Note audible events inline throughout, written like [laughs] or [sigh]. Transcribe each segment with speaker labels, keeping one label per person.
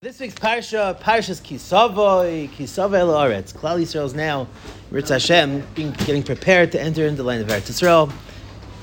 Speaker 1: This week's parsha, Parshas Kisavoy, Kisavoy El Aretz. Klal Yisrael is now, Ritz Hashem, being, getting prepared to enter into the land of Eretz Yisrael.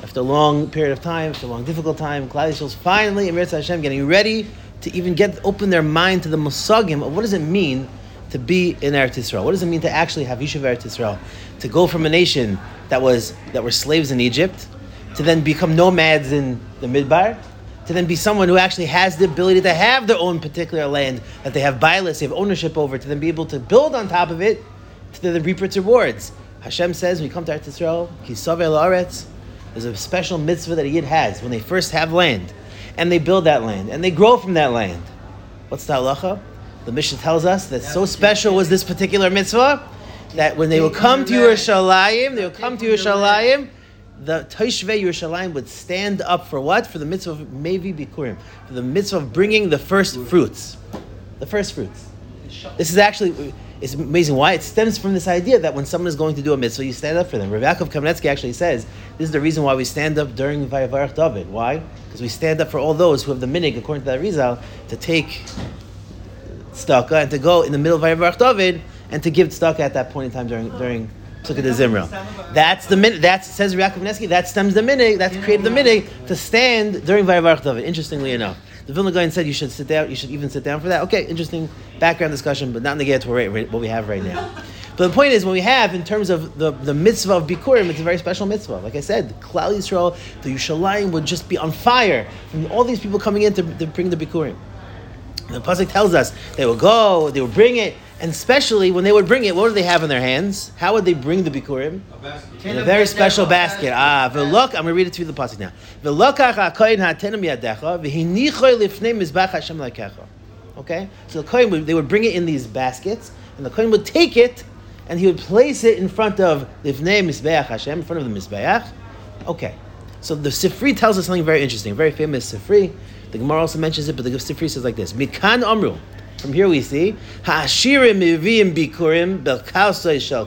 Speaker 1: After a long period of time, after a long difficult time, Klal Yisrael is finally in Ritz Hashem getting ready to even get open their mind to the musagim of what does it mean to be in Eretz Yisrael. What does it mean to actually have Yishuv Eretz Yisrael? To go from a nation that was that were slaves in Egypt to then become nomads in the Midbar to then be someone who actually has the ability to have their own particular land that they have bias, they have ownership over, to then be able to build on top of it, to then reap its rewards. Hashem says when you come to Eretz Yisrael, Kisave La'aretz, there's a special mitzvah that a Yid has when they first have land, and they build that land, and they grow from that land. What's the halacha? The Mishnah tells us that so special was this particular mitzvah that when they will come to Yerushalayim, they will come to Yerushalayim, the Toshvei Yerushalayim would stand up for what? For the mitzvah of Mevi Bikurim, for the mitzvah of bringing the first fruits. The first fruits. This is actually, it's amazing why. It stems from this idea that when someone is going to do a mitzvah, you stand up for them. Rav Yaakov Kamenetsky actually says, this is the reason why we stand up during Vayavarach David. Why? Because we stand up for all those who have the minig, according to that Rizal, to take tzedakah and to go in the middle of Vayavarach David and to give tzedakah at that point in time during, during Look at the Zimra. That's the minute. That says Yaakov Nesky. That stems the minute. That's created the minute to stand during Vayavarach David. Interestingly enough, the Vilna Gaon said you should sit down. You should even sit down for that. Okay, interesting background discussion, but not in the to what we have right now. But the point is, when we have, in terms of the, the mitzvah of Bikurim, it's a very special mitzvah. Like I said, Klal Yisrael, the Yerushalayim would just be on fire from all these people coming in to, to bring the Bikurim. And the Pasuk tells us they will go, they will bring it, and especially when they would bring it, what would they have in their hands? How would they bring the bikurim? A in a very special basket. Ah, v'lok. I'm going to read it to you the pasuk now. V'lokach ha'koyin ha'tenem yadecha v'hinichoy lifnei mizbach Hashem lakecha. Okay, so the kohen would, they would bring it in these baskets, and the kohen would take it, and he would place it in front of lifnei mizbeach Hashem, in front of the mizbeach. Okay, so the Sifri tells us something very interesting, very famous Sifri. The Gemara also mentions it, but the Sifri says like this: Mikan Amru. From here we see Ha'ashirim Mivim Bikurim Belkausay Shel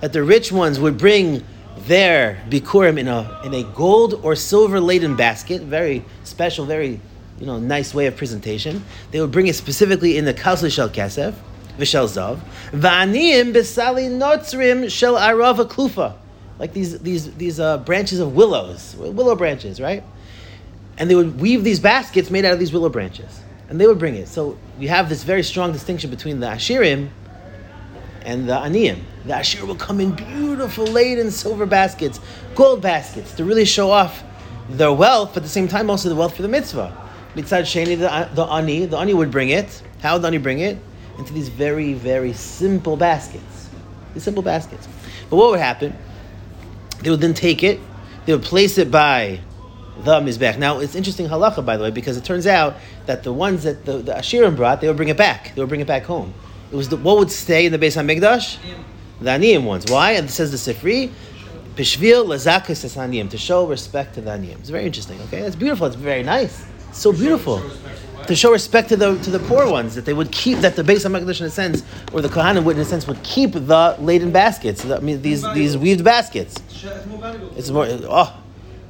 Speaker 1: that the rich ones would bring their bikurim in a in a gold or silver laden basket, very special, very you know nice way of presentation. They would bring it specifically in the kausay shel kesef, v'shel zav, v'aniyim besali notzrim shel arava klufa, like these these these uh, branches of willows, willow branches, right? And they would weave these baskets made out of these willow branches and they would bring it. So we have this very strong distinction between the Ashirim and the Aniyim. The Ashir will come in beautiful laden silver baskets, gold baskets, to really show off their wealth, but at the same time also the wealth for the mitzvah. Mitzad Sheni, the, the Ani, the Ani would bring it. How would the Ani bring it? Into these very, very simple baskets. These simple baskets. But what would happen? They would then take it, they would place it by the Mizbech. Now, it's interesting halacha, by the way, because it turns out that the ones that the, the Ashirim brought, they would bring it back. They would bring it back home. It was the, what would stay in the Beis HaMikdash? The Aniyim ones. Why? And it says the Sifri, Pishvil Lazakas Aniyim, to show respect to the Aniyim. It's very interesting, okay? It's beautiful. It's very nice. So beautiful. To show respect to the to the poor ones, that they would keep that the Beis HaMikdash in a sense, or the Kohanim would in a sense would keep the laden baskets. I mean these these weaved baskets. It's more oh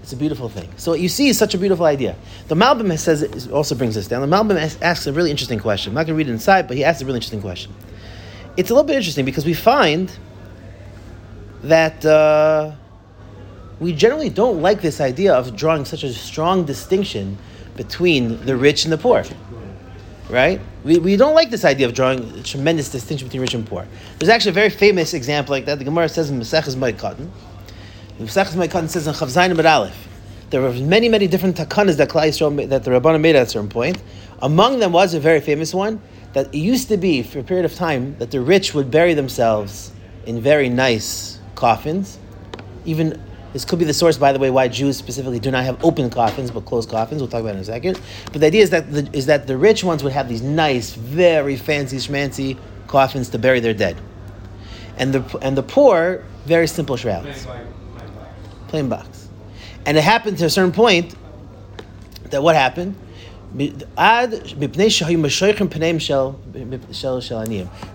Speaker 1: it's a beautiful thing. So what you see is such a beautiful idea. The Malbim says also brings this down. The Malbim asks a really interesting question. I'm not going to read it inside, but he asks a really interesting question. It's a little bit interesting because we find that uh, we generally don't like this idea of drawing such a strong distinction between the rich and the poor. Right? We, we don't like this idea of drawing a tremendous distinction between rich and poor. There's actually a very famous example like that. The Gemara says in Maseches Katan. The Pesachas Maikan says in Chavzayin Amid Aleph, there were many, many different takanas that that the Rabbanah made at a certain point. Among them was a very famous one that it used to be for a period of time that the rich would bury themselves in very nice coffins. Even this could be the source, by the way, why Jews specifically do not have open coffins but closed coffins. We'll talk about it in a second. But the idea is that the, is that the rich ones would have these nice, very fancy, schmancy coffins to bury their dead, and the and the poor very simple shrouds plain box. And it happened to a certain point that what happened?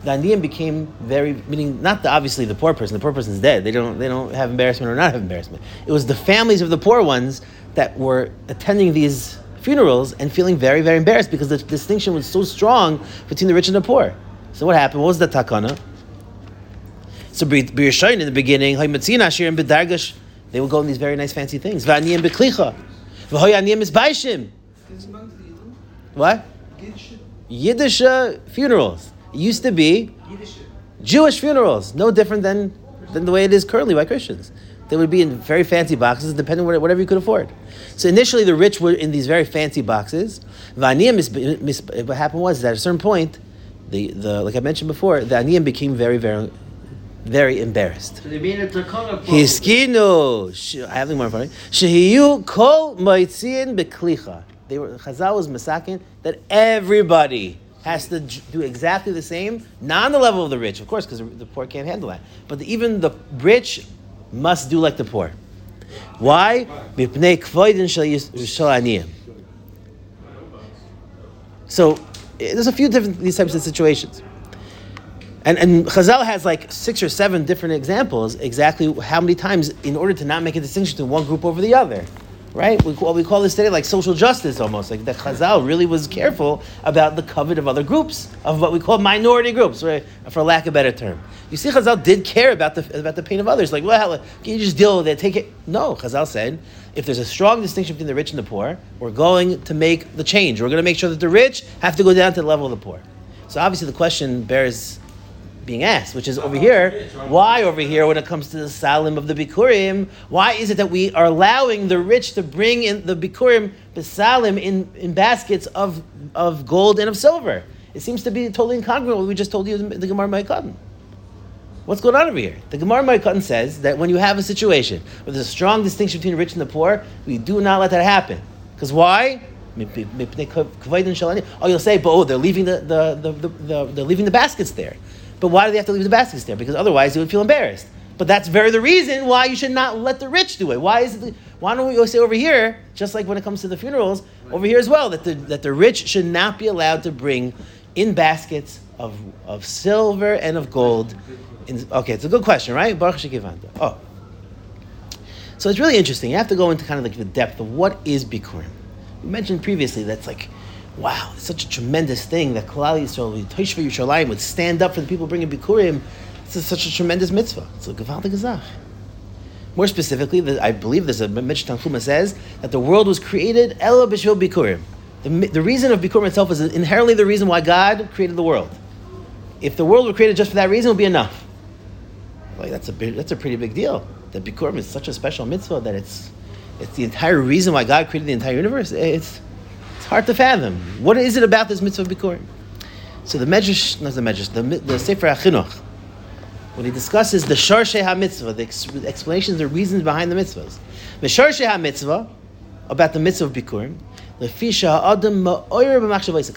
Speaker 1: The aniyim became very meaning not the, obviously the poor person. The poor person's dead. They don't they don't have embarrassment or not have embarrassment. It was the families of the poor ones that were attending these funerals and feeling very, very embarrassed because the distinction was so strong between the rich and the poor. So what happened? What was the takana? So in the beginning, they would go in these very nice fancy things. V'aniyim b'klicha. V'hoyaniyim is baishim. What? Yiddish uh, funerals. It used to be Jewish funerals, no different than, than the way it is currently by Christians. They would be in very fancy boxes, depending on whatever you could afford. So initially, the rich were in these very fancy boxes. What happened was that at a certain point, the, the like I mentioned before, the aniyim became very, very, very embarrassed.
Speaker 2: So.
Speaker 1: Hiskinu, I have the more in. Shehiyu kol moitzin beklicha. They were Chazal was masakin that everybody has to do exactly the same, not on the level of the rich, of course, because the poor can't handle that. But even the rich must do like the poor. Why? So eh, there's a few different these types of situations. And, and Chazal has like six or seven different examples, exactly how many times, in order to not make a distinction to one group over the other right? We, what we call this today like social justice almost. Like the Chazal really was careful about the covet of other groups, of what we call minority groups, right? For lack of a better term. You see, Chazal did care about the, about the pain of others. Like, well, can you just deal with it? Take it. No, Chazal said, if there's a strong distinction between the rich and the poor, we're going to make the change. We're going to make sure that the rich have to go down to the level of the poor. So obviously the question bears being asked, which is over here. Why over here, when it comes to the salim of the bikurim, why is it that we are allowing the rich to bring in the bikurim besalim in, in baskets of, of gold and of silver? It seems to be totally incongruent what we just told you in the Gemara Ma'ikatan. What's going on over here? The Gemara Ma'ikatan says that when you have a situation where there's a strong distinction between the rich and the poor, we do not let that happen. Because why? Oh, you'll say, but oh, they're leaving the, the, the, the, the they're leaving the baskets there. But why do they have to leave the baskets there? Because otherwise they would feel embarrassed. But that's very the reason why you should not let the rich do it. Why is it? Why don't we say over here, just like when it comes to the funerals, over here as well, that the that the rich should not be allowed to bring in baskets of of silver and of gold. In, okay, it's a good question, right? Baruch Shekivanta. Oh, so it's really interesting. You have to go into kind of like the depth of what is bikurim. We mentioned previously that's like wow, it's such a tremendous thing that Klal Yisrael, Toshva Yerushalayim would stand up for the people bringing Bikurim. It's a, such a tremendous mitzvah. It's a Gavaldik Gazach. More specifically, I believe there's a Mishnah Tanchuma says that the world was created Ela B'Shvil Bikurim. The, the reason of Bikurim itself is inherently the reason why God created the world. If the world were created just for that reason, it would be enough. Like that's a big, that's a pretty big deal. That Bikurim is such a special mitzvah that it's it's the entire reason why God created the entire universe. It's it's hard to fathom. What is it about this mitzvah bikurim? So the Medrash, not the Medrash, the, the Sefer HaChinuch, when he discusses the Sharshe HaMitzvah, the, ex, explanations, the reasons behind the mitzvahs. The Sharshe HaMitzvah, about the mitzvah of bikurim, because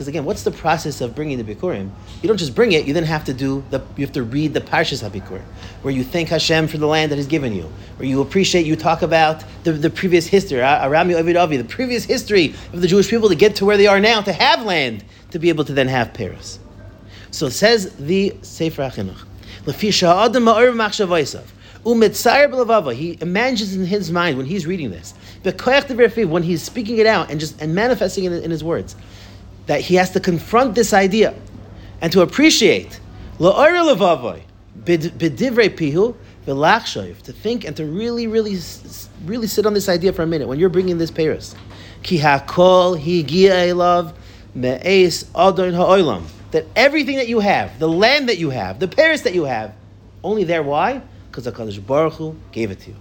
Speaker 1: again, what's the process of bringing the bikurim? You don't just bring it; you then have to do the. You have to read the parshas habikur, where you thank Hashem for the land that He's given you, where you appreciate. You talk about the, the previous history, Arami Ovid the previous history of the Jewish people to get to where they are now, to have land, to be able to then have peros. So says the Sefer HaChinuch. He imagines in his mind when he's reading this when he's speaking it out and just and manifesting it in his words, that he has to confront this idea and to appreciate to think and to really, really, really sit on this idea for a minute when you're bringing this peros. That everything that you have, the land that you have, the peros that you have, only there, why? Because HaKadosh Baruch Hu gave it to you.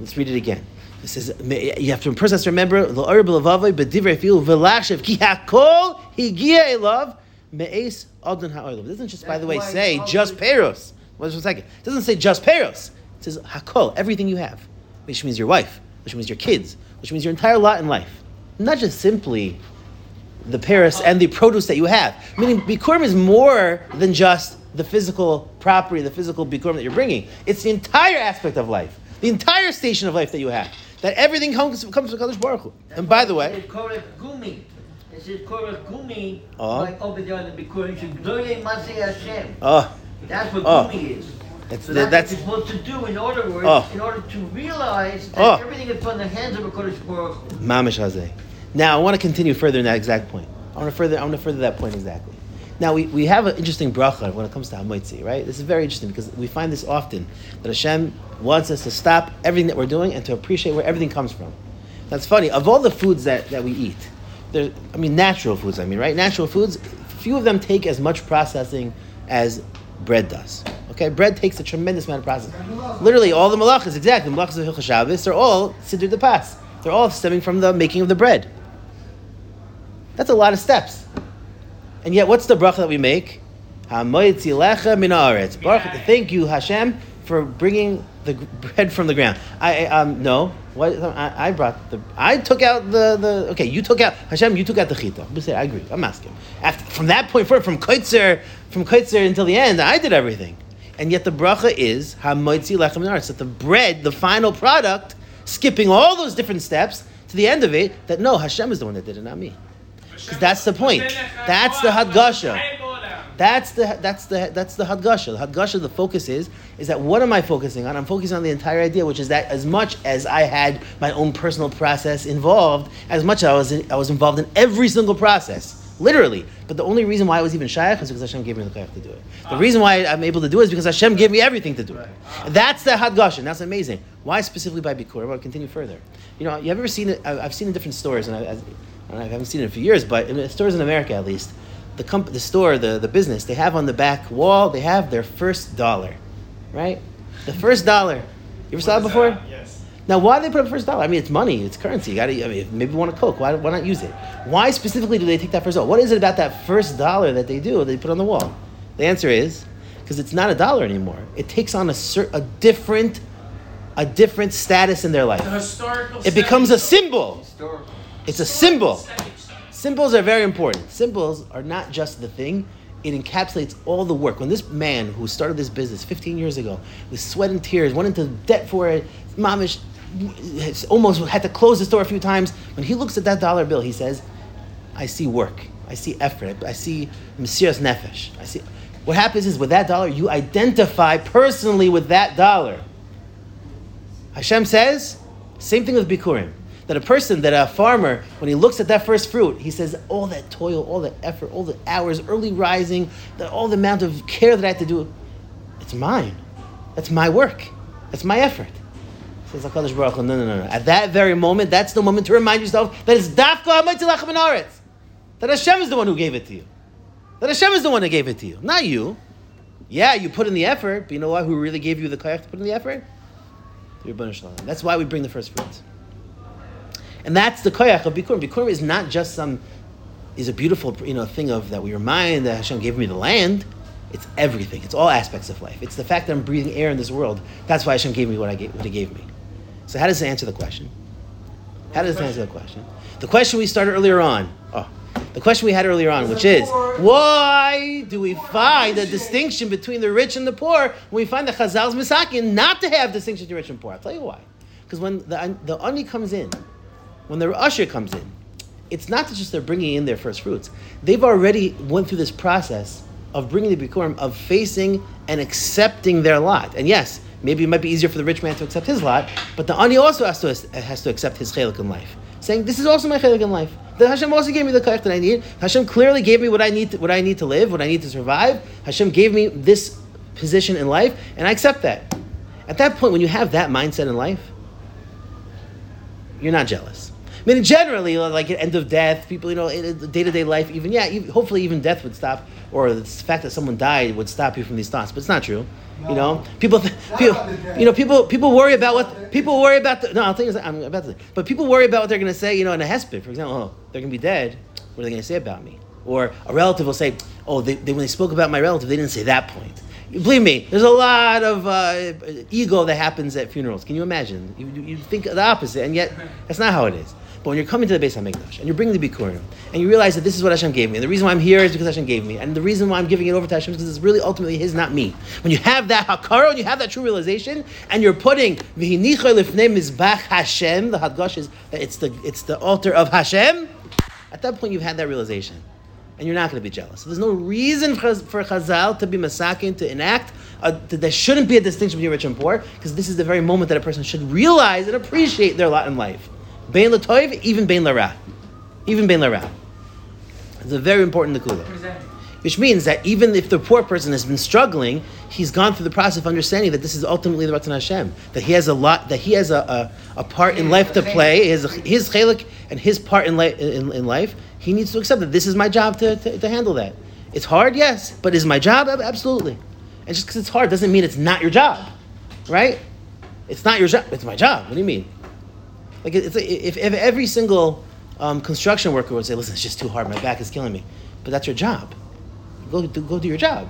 Speaker 1: Let's read it again. It says you have to first has to remember the Arab Lavavi b'divrei fil v'lachshev ki hakol higia elav me'es adon ha'olam. It doesn't just, by the way, say just peros. Wait a second. It doesn't say just peros. It says hakol, everything you have, which means your wife, which means your kids, which means your entire lot in life. Not just simply the peros and the produce that you have. Meaning, Bikurim is more than just the physical property, the physical Bikurim that you're bringing. It's the entire aspect of life, the entire station of life that you have that everything comes, comes from Kadosh Baruch Hu. And by the way,
Speaker 2: gumi. It says korach gumi. Oh. Like over there on the Bikurim, Hashem. Oh. That's what oh. gumi is. It's, so that's, that's what you're supposed to do in order, words, oh. in order to realize that oh. everything is from the hands of a Kodesh Baruch Hu.
Speaker 1: Mamish Hazeh. Now I want to continue further in that exact point. I want to further. I want to further that point exactly. Now we, we have an interesting bracha when it comes to Hamoitzi, right? This is very interesting because we find this often that Hashem wants us to stop everything that we're doing and to appreciate where everything comes from. That's funny. Of all the foods that, that we eat, there, I mean natural foods. I mean, right? Natural foods. Few of them take as much processing as bread does. Okay, bread takes a tremendous amount of processing. Literally, all the malachas, exactly, the malachas of Hilchah Shabbos, they're all siddur de pas. They're all stemming from the making of the bread. That's a lot of steps. And yet, what's the bracha that we make? Thank you, Hashem, for bringing the bread from the ground. I um no. What I, I brought the I took out the the okay. You took out Hashem. You took out the chita. I agree. I'm asking. After, from that point forward, from kaitzer from kaitzer until the end, I did everything. And yet the bracha is hamoitzi lechem That the bread, the final product, skipping all those different steps to the end of it. That no, Hashem is the one that did it, not me. That's the point. That's the hadgasha. That's the that's the that's the hadgasha. The hadgasha. The focus is is that what am I focusing on? I'm focusing on the entire idea, which is that as much as I had my own personal process involved, as much as I was in, I was involved in every single process literally. But the only reason why I was even shaykh is because Hashem gave me the koyach to do it. The reason why I'm able to do it is because Hashem gave me everything to do it. That's the hadgashin. That's amazing. Why specifically by bikur? I want to continue further. You know, you have ever seen it? I've seen in different stores, and I, I haven't seen it in a few years, but in stores in America at least, the comp- the store, the, the business, they have on the back wall, they have their first dollar, right? The first dollar. You ever saw it before?
Speaker 3: Yes.
Speaker 1: Now, why do they put up first dollar? I mean, it's money, it's currency. You got to. I mean, maybe you want a Coke. Why, why not use it? Why specifically do they take that first dollar? What is it about that first dollar that they do? They put on the wall. The answer is because it's not a dollar anymore. It takes on a cer- a different a different status in their life. it becomes a symbol. Historical. It's a symbol. Symbols are very important. Symbols are not just the thing, it encapsulates all the work. When this man who started this business 15 years ago, with sweat and tears, went into debt for it, mamish almost had to close the store a few times. When he looks at that dollar bill, he says, I see work. I see effort. I see Mesiras Nefesh. I see. What happens is with that dollar, you identify personally with that dollar. Hashem says, same thing with Bikurim that a person, that a farmer, when he looks at that first fruit, he says, all that toil, all the effort, all the hours, early rising, that all the amount of care that I had to do, it's mine. That's my work. That's my effort. Says HaKadosh Baruch Hu, no, no, no, no. At that very moment, that's the moment to remind yourself that it's Dafka Hamatzilach That Hashem is the one who gave it to you. That Hashem is the one who gave it to you, not you. Yeah, you put in the effort, but you know what? Who really gave you the koyach to put in the effort? That's why we bring the first fruits. And that's the koyach of Bikurim. Bikurim is not just some, is a beautiful you know thing of that we remind that Hashem gave me the land. It's everything. It's all aspects of life. It's the fact that I'm breathing air in this world. That's why Hashem gave me what, I gave, what He gave me. So how does this answer the question? How does this answer the question? The question we started earlier on. Oh, the question we had earlier on, which is, why do we find a distinction between the rich and the poor when we find the Chazal's misakin not to have distinction between rich and poor? I'll tell you why. Because when the, the ani comes in, when the usher comes in, it's not just they're bringing in their first fruits. They've already went through this process of bringing the bikurim, of facing and accepting their lot. And yes, maybe it might be easier for the rich man to accept his lot, but the ani also has to, has to accept his chelik in life, saying, "This is also my chelik in life." The Hashem also gave me the koyach that I need. Hashem clearly gave me what I need, to, what I need to live, what I need to survive. Hashem gave me this position in life, and I accept that. At that point, when you have that mindset in life, you're not jealous. I mean, generally, like at end of death, people, you know, day to day life, even yeah, even, hopefully even death would stop, or the fact that someone died would stop you from these thoughts. But it's not true. No. You know, people, people, you know, people, people worry about what people worry about. The, no, I'll tell you, I'm about to. But people worry about what they're going to say. You know, in a hesped, for example, oh, they're going to be dead. What are they going to say about me? Or a relative will say, oh, they, they, when they spoke about my relative, they didn't say that point. Believe me, there's a lot of uh, ego that happens at funerals. Can you imagine? You, you think the opposite, and yet that's not how it is. But when you're coming to the Beis Hamikdash and you're bringing the Bikurim and you realize that this is what Hashem gave me, and the reason why I'm here is because Hashem gave me, and the reason why I'm giving it over to Hashem is because it's really ultimately His, not me. When you have that hakara and you have that true realization, and you're putting mizbach Hashem, the hadgash is it's the it's the altar of Hashem. At that point, you've had that realization, and you're not going to be jealous. So there's no reason for, for Chazal to be masakin to enact. A, there shouldn't be a distinction between rich and poor because this is the very moment that a person should realize and appreciate their lot in life. Bain latoiv, even bain lara. even ben lara. It's a very important nekuda. Which means that even if the poor person has been struggling, he's gone through the process of understanding that this is ultimately the Ratan Hashem. That he has a lot, that he has a, a, a part in life to play, his, his chalik and his part in, li- in, in life. He needs to accept that this is my job to, to, to handle that. It's hard, yes, but is my job? Absolutely. And just because it's hard doesn't mean it's not your job, right? It's not your job. It's my job. What do you mean? Like it's if, if every single um, construction worker would say, "Listen, it's just too hard. My back is killing me," but that's your job. Go do, go do your job,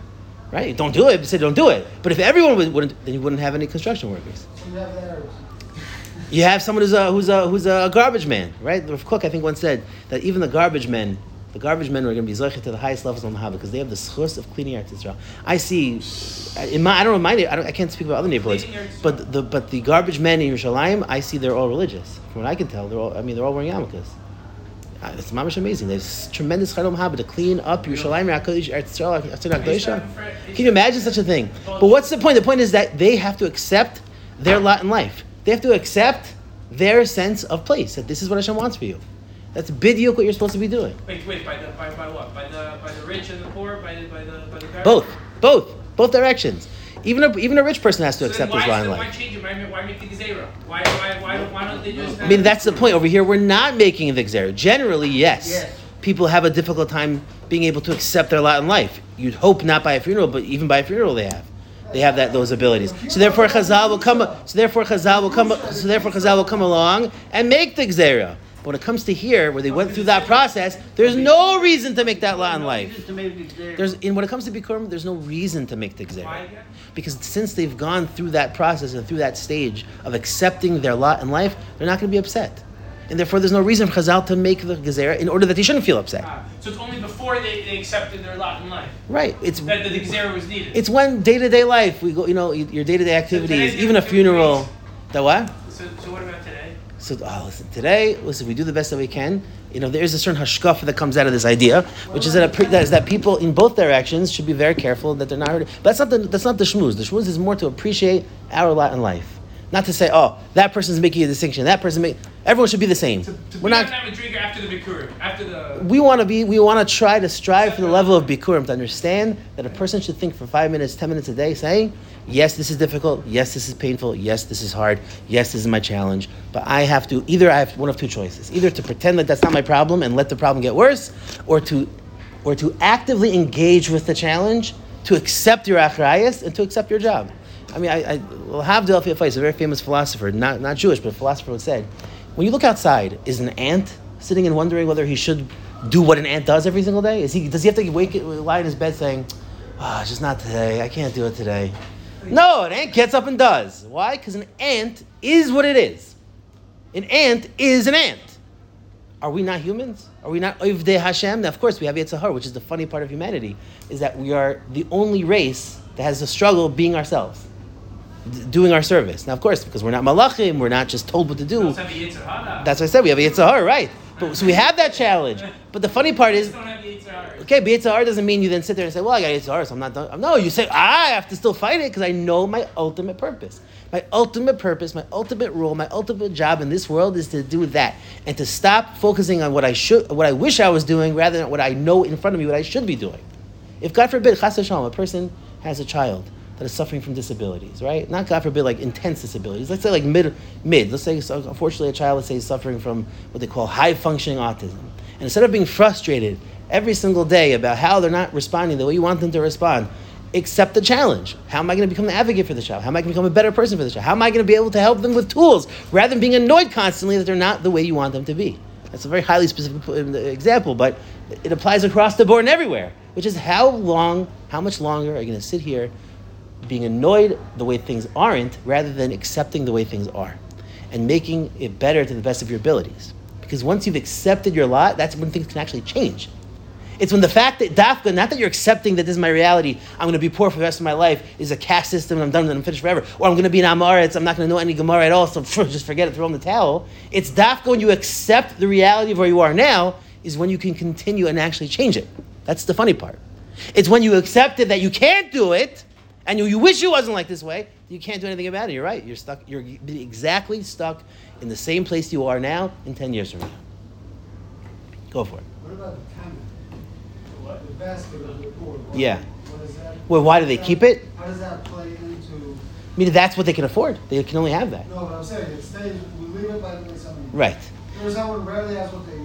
Speaker 1: right? Don't do it. Say don't do it. But if everyone would, wouldn't, then you wouldn't have any construction workers. You have someone who's a who's a who's a garbage man, right? The Kook I think once said that even the garbage men the garbage men are going to be zoichet to the highest levels on the Mahava because they have the schus of cleaning Eretz Israel. I see, in my, I don't know my, I, I can't speak about other neighborhoods, but the but the garbage men in Yerushalayim, I see they're all religious. From what I can tell, they're all. I mean, they're all wearing yarmulkes. Uh, it's mamish amazing. There's tremendous chayil mahaba to clean up Yerushalayim, Can you imagine such a thing? But what's the point? The point is that they have to accept their lot in life. They have to accept their sense of place. That this is what Hashem wants for you. That's bidiyuk what you're supposed to be doing.
Speaker 3: Wait, wait, by the by, by what? By the by the rich and the poor? By the by the by the
Speaker 1: both, both, both directions. Even a even a rich person has to so accept
Speaker 3: his
Speaker 1: line
Speaker 3: life.
Speaker 1: Why
Speaker 3: change it? Why, why make the gzera? Why why why why don't they just?
Speaker 1: I mean, that's the point over here. We're not making the gzera. Generally, yes. yes. People have a difficult time being able to accept their lot in life. You'd hope not by a funeral, but even by a funeral, they have they have that those abilities. So therefore, Chazal will come. So therefore, Chazal will come. So therefore, Chazal will come along and make the gzera. But when it comes to here, where they went through that process, there's no reason to make that law in life. There's in when it comes to Bikurim, there's no reason to make the Gzera. Because since they've gone through that process and through that stage of accepting their lot in life, they're not going to be upset. And therefore, there's no reason for Chazal to make the Gezerah in order that they shouldn't feel upset.
Speaker 3: Ah, so it's only before they, they accepted their lot in life.
Speaker 1: Right. It's
Speaker 3: that the Gezerah was needed.
Speaker 1: It's when day to day life we go. You know, your day to day activities, so even a funeral. The what?
Speaker 3: So, so what about today?
Speaker 1: So, oh, listen, today, listen, we do the best that we can. You know, there is a certain hashkafa that comes out of this idea, which is that, a, that is that people in both directions should be very careful that they're not hurting. But that's not the, that's not the shmooze. The shmooze is more to appreciate our lot in life. Not to say, oh, that person's making a distinction. That person make everyone should be the same.
Speaker 3: To, to We're not have a drinker after the bikurim, after the.
Speaker 1: We want to be. We want to try to strive for the level of bikurim to understand that a person should think for five minutes, ten minutes a day, saying, "Yes, this is difficult. Yes, this is painful. Yes, this is hard. Yes, this is my challenge." But I have to either I have one of two choices: either to pretend that that's not my problem and let the problem get worse, or to, or to actively engage with the challenge, to accept your achrayas and to accept your job. I mean, I, I well, Havdil is a very famous philosopher, not, not Jewish, but a philosopher would say, when you look outside, is an ant sitting and wondering whether he should do what an ant does every single day? Is he, does he have to wake, lie in his bed saying, ah, oh, just not today, I can't do it today? No, an ant gets up and does. Why? Because an ant is what it is. An ant is an ant. Are we not humans? Are we not Oivdei Hashem? Now, of course, we have Yetzer Hara, which is the funny part of humanity, is that we are the only race that has the struggle of being ourselves doing our service. Now, of course, because we're not malachim, we're not just told what to do. That's what I said. We have a yitzhar, right? But, so we have that challenge. But the funny part is, okay, but yitzhar doesn't mean you then sit there and say, "Well, I got yitzhar, so I'm not done." No, you say, ah, "I have to still fight it because I know my ultimate purpose." My ultimate purpose, my ultimate role, my ultimate job in this world is to do that and to stop focusing on what I should, what I wish I was doing, rather than what I know in front of me, what I should be doing. If God forbid, chas a person has a child that is suffering from disabilities, right? Not God forbid, like intense disabilities. Let's say like mid, mid. Let's say, unfortunately, a child, let's say, is suffering from what they call high functioning autism. And instead of being frustrated every single day about how they're not responding the way you want them to respond, accept the challenge. How am I going to become the advocate for the child? How am I going to become a better person for the child? How am I going to be able to help them with tools rather than being annoyed constantly that they're not the way you want them to be? That's a very highly specific um, example, but it applies across the board and everywhere, which is how long, how much longer are you going to sit here being annoyed the way things aren't rather than accepting the way things are and making it better to the best of your abilities. Because once you've accepted your lot, that's when things can actually change. It's when the fact that dafka, not that you're accepting that this is my reality, I'm going to be poor for the rest of my life, is a caste system, and I'm done, and I'm finished forever. Or I'm going to be an Amaretz, I'm not going to know any Gemara at all, so [laughs] just forget it, throw in the towel. It's dafka when you accept the reality of where you are now, is when you can continue and actually change it. That's the funny part. It's when you accept it that you can't do it, and you, you wish it wasn't like this way, you can't do anything about it. You're right. You're stuck. You're exactly stuck in the same place you are now in ten years from now. Go for it.
Speaker 4: What about the tamid? What? The basket of the poor.
Speaker 1: Yeah.
Speaker 4: What is that?
Speaker 1: Well, why do they keep it?
Speaker 4: How does that play into?
Speaker 1: I mean, that's what they can afford. They can only have that.
Speaker 4: No, but I'm saying it stays. We leave it by the way something.
Speaker 1: Right.
Speaker 4: Someone rarely has what they.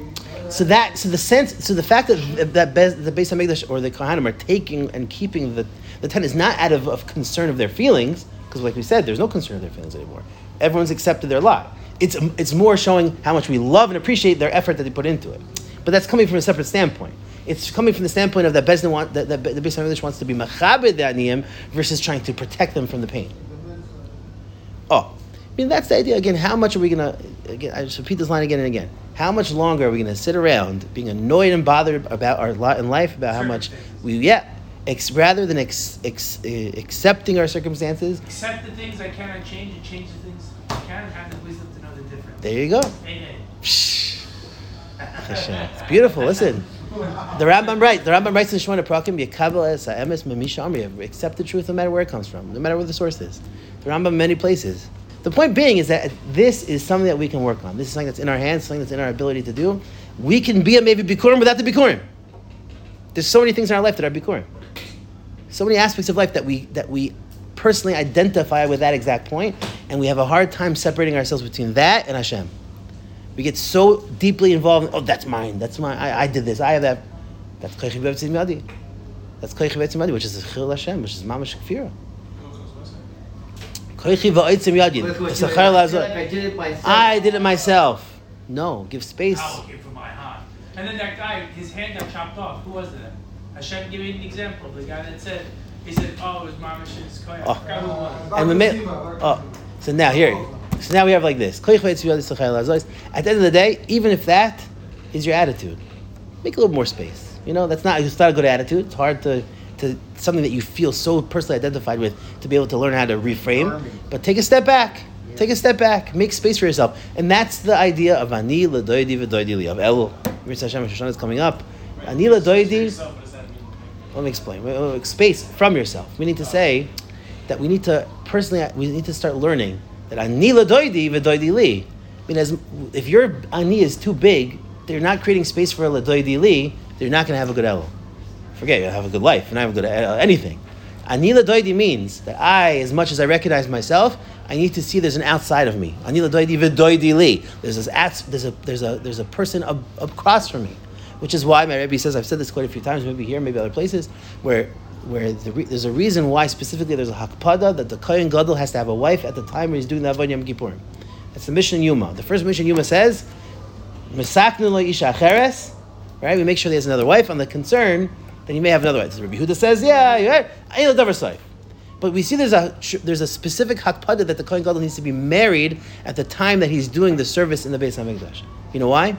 Speaker 1: So that, so the sense, so the fact that that Bez, the Beis Hamikdash or the Kohanim are taking and keeping the the ten is not out of, of concern of their feelings, because like we said, there's no concern of their feelings anymore. Everyone's accepted their lot. It's it's more showing how much we love and appreciate their effort that they put into it. But that's coming from a separate standpoint. It's coming from the standpoint of that Bezdin want that, that the Beis Hamikdash wants to be machabed the aniyim versus trying to protect them from the pain. Oh, I mean that's the idea. Again, how much are we gonna? Again, I just repeat this line again and again. How much longer are we gonna sit around being annoyed and bothered about our lot in life about how much we yeah, ex, rather than ex, ex, uh, accepting our circumstances?
Speaker 3: Accept the things I cannot change and change the things I can. Have the wisdom to know the difference.
Speaker 1: There you go.
Speaker 3: Amen.
Speaker 1: It's beautiful. Listen, the Rambam right. The Rambam writes in Shemona Prakim, "Yekabel es ha'emes memisha amri." Accept the truth, no matter where it comes from, no matter where the source is. The Rambam many places. The point being is that this is something that we can work on. This is something that's in our hands, something that's in our ability to do. We can be a maybe bikurim without the bikurim. There's so many things in our life that are bikurim. So many aspects of life that we that we personally identify with that exact point, and we have a hard time separating ourselves between that and Hashem. We get so deeply involved. Oh, that's mine. That's mine. I, I did this. I have that. That's koichi be'etzim yadi. That's koichi be'etzim yadi, which is chil Hashem, which is mamash kfira.
Speaker 2: I did it myself.
Speaker 1: I did it myself. No, give space.
Speaker 3: How came from my heart. And then that guy, his hand got chopped off. Who was that? Hashem gave me an example. The guy that said, he said, oh, it was Mamash's koyach.
Speaker 1: Oh.
Speaker 3: I forgot who.
Speaker 1: And the mi- oh, so now here, so now we have like this. Koichi ve'etzim yadi sachar lazor. At the end of the day, even if that is your attitude, make a little more space. You know, that's not it's not a good attitude. It's hard to to something that you feel so personally identified with to be able to learn how to reframe. But take a step back. Take a step back. Make space for yourself, and that's the idea of ani ladoidi v'doidi li of Elul. Mirz Hashem Shoshana is coming up. Ani ladoidi.
Speaker 3: Yourself, what does that mean?
Speaker 1: Let me explain. Space from yourself. We need to say that we need to personally. We need to start learning that ani ladoidi v'doidi li. I mean, as if your ani is too big, they're not creating space for a ladoidi li. They're not going to have a good elul. Forget you have a good life and I have a good uh, anything. Anila ladoidi means that I, as much as I recognize myself, I need to see there's an outside of me. Anila ladoidi v'doidi li. There's this ats, there's a there's a there's a person ab- across from me, which is why my Rebbe says I've said this quite a few times, maybe here, maybe other places, where where the re- there's a reason why specifically there's a hakpada that the kohen gadol has to have a wife at the time where he's doing the avodah Yom Kippurim. That's the Mishnah Yuma. The first Mishnah Yuma says, "Misaknu lo isha acheres." Right? We make sure he has another wife on the concern that he may have another wife. So Rabbi Huda says, "Yeah, you're. I ain't davar saif." But we see there's a there's a specific hakpada that the kohen gadol needs to be married at the time that he's doing the service in the Beis Hamikdash. You know why?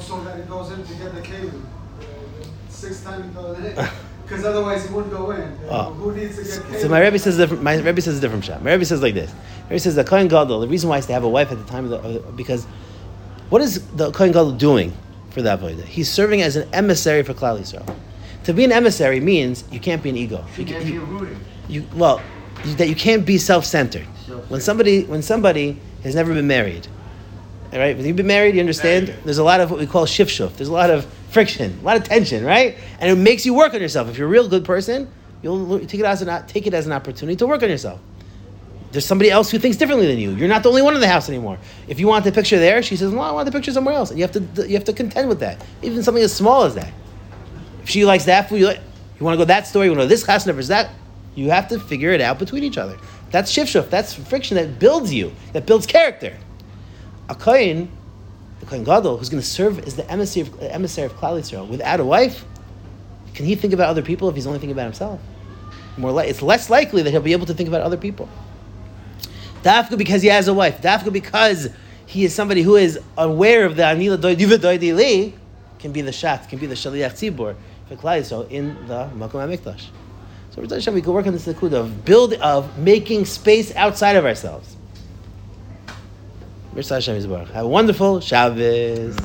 Speaker 4: So that it goes in to get the keilim. Uh, Six times he goes [laughs] in. Because otherwise he wouldn't go in. Uh,
Speaker 1: Oh.
Speaker 4: Who needs to get keilim?
Speaker 1: So my Rebbe says different. My Rebbe says a different shot. My Rebbe says like this. My Rebbe says the Kohen Gadol. The reason why he has to have a wife at the time of the because what is the Kohen Gadol doing for that avodah? He's serving as an emissary for Klal Yisrael. To be an emissary means you can't be an ego. You,
Speaker 2: Should
Speaker 1: ca-
Speaker 2: have
Speaker 1: you,
Speaker 2: your rooting.
Speaker 1: you well you, that you can't be self-centered.
Speaker 2: Self-centered.
Speaker 1: When somebody when somebody has never been married, all right. When you've been married, you understand.
Speaker 3: Married.
Speaker 1: There's a lot of what we call shif shuf. There's a lot of friction, a lot of tension, right? And it makes you work on yourself. If you're a real good person, you'll take it as an take it as an opportunity to work on yourself. There's somebody else who thinks differently than you. You're not the only one in the house anymore. If you want the picture there, she says, "Well, I want the picture somewhere else," and you have to you have to contend with that. Even something as small as that. If she likes that food, you, like, you want to go that story, you want to go this chasna versus that. You have to figure it out between each other. That's shif shuf. That's friction that builds you, that builds character. A kohen, the kohen gadol, who's going to serve as the emissary of, emissary of Klal Yisrael, without a wife, can he think about other people if he's only thinking about himself? More it's less likely that he'll be able to think about other people. Dafka because he has a wife. Dafka because he is somebody who is aware of the anila doidi li, can be the shat, can be the shaliach Klal Yisrael in the Makom HaMikdash. So we can work on this likud of build of making space outside of ourselves. Have a wonderful Shabbos.